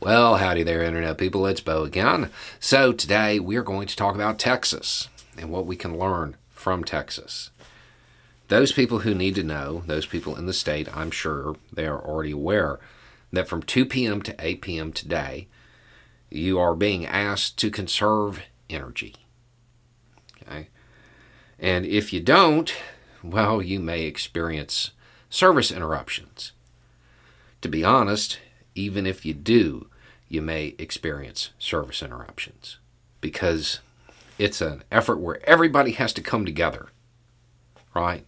Well, howdy there, Internet people. It's Bo again. So, today we're going to talk about Texas and what we can learn from Texas. Those people who need to know, those people in the state, I'm sure they are already aware that from 2 p.m. to 8 p.m. today, you are being asked to conserve energy. Okay? And if you don't, well, you may experience service interruptions. To be honest, even if you do, you may experience service interruptions because it's an effort where everybody has to come together, right?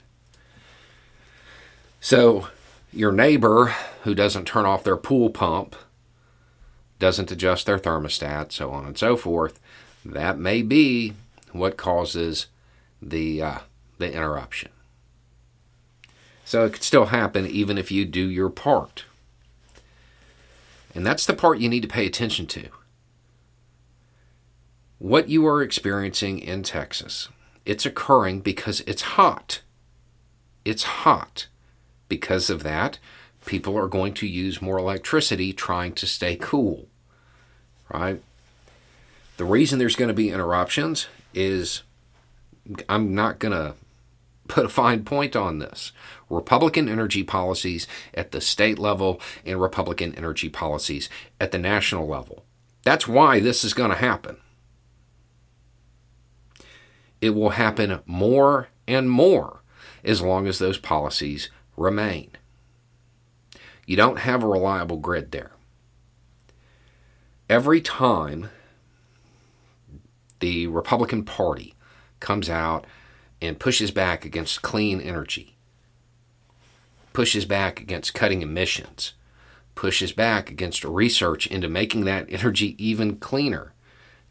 So, your neighbor who doesn't turn off their pool pump, doesn't adjust their thermostat, so on and so forth, that may be what causes the uh, the interruption. So it could still happen even if you do your part. And that's the part you need to pay attention to. What you are experiencing in Texas, it's occurring because it's hot. It's hot. Because of that, people are going to use more electricity trying to stay cool. Right? The reason there's going to be interruptions is I'm not going to put a fine point on this. Republican energy policies at the state level and Republican energy policies at the national level. That's why this is going to happen. It will happen more and more as long as those policies remain. You don't have a reliable grid there. Every time the Republican Party comes out and pushes back against clean energy, pushes back against cutting emissions, pushes back against research into making that energy even cleaner,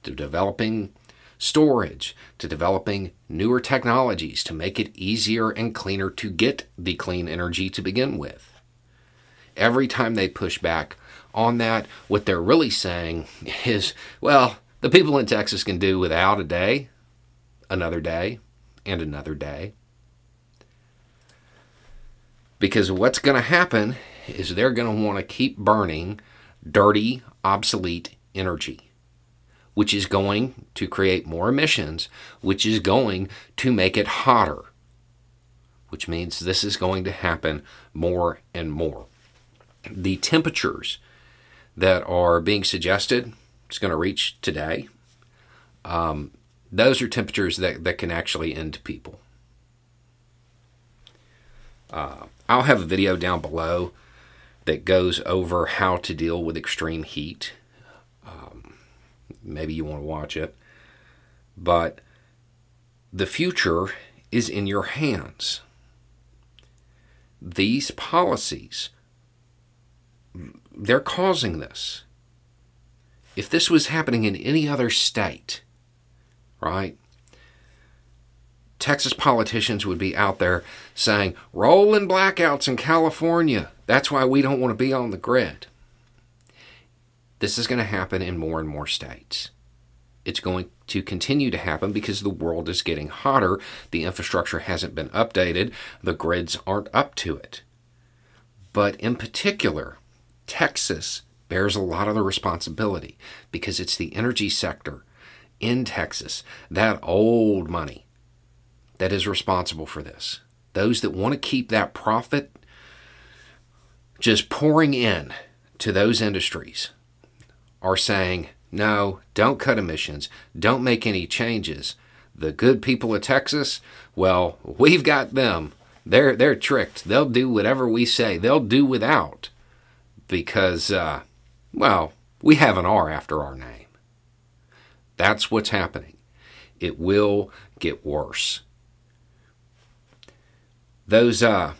to developing storage, to developing newer technologies to make it easier and cleaner to get the clean energy to begin with. Every time they push back on that, what they're really saying is, well, the people in Texas can do without a day, another day, and another day. Because what's going to happen is they're going to want to keep burning dirty, obsolete energy, which is going to create more emissions, which is going to make it hotter, which means this is going to happen more and more. The temperatures that are being suggested, it's going to reach today. Um, those are temperatures that, that can actually end people. Uh, I'll have a video down below that goes over how to deal with extreme heat. Um, maybe you want to watch it. But the future is in your hands. These policies, they're causing this. If this was happening in any other state, right? Texas politicians would be out there saying, rolling blackouts in California. That's why we don't want to be on the grid. This is going to happen in more and more states. It's going to continue to happen because the world is getting hotter. The infrastructure hasn't been updated. The grids aren't up to it. But in particular, Texas bears a lot of the responsibility because it's the energy sector in Texas, that old money that is responsible for this. Those that want to keep that profit just pouring in to those industries are saying, no, don't cut emissions, don't make any changes. The good people of Texas, well, we've got them. They're they're tricked. They'll do whatever we say. They'll do without because, uh, well, we have an R after our name. That's what's happening. It will get worse. Those uh,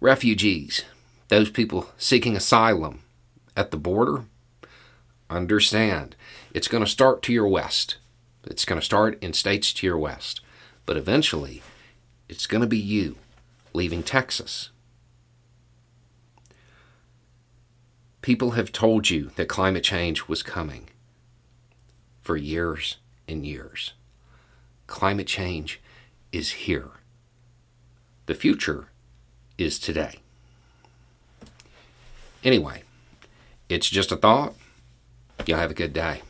refugees, those people seeking asylum at the border, understand it's going to start to your west. It's going to start in states to your west. But eventually, it's going to be you leaving Texas. People have told you that climate change was coming for years and years. Climate change is here. The future is today. Anyway, It's just a thought. Y'all have a good day.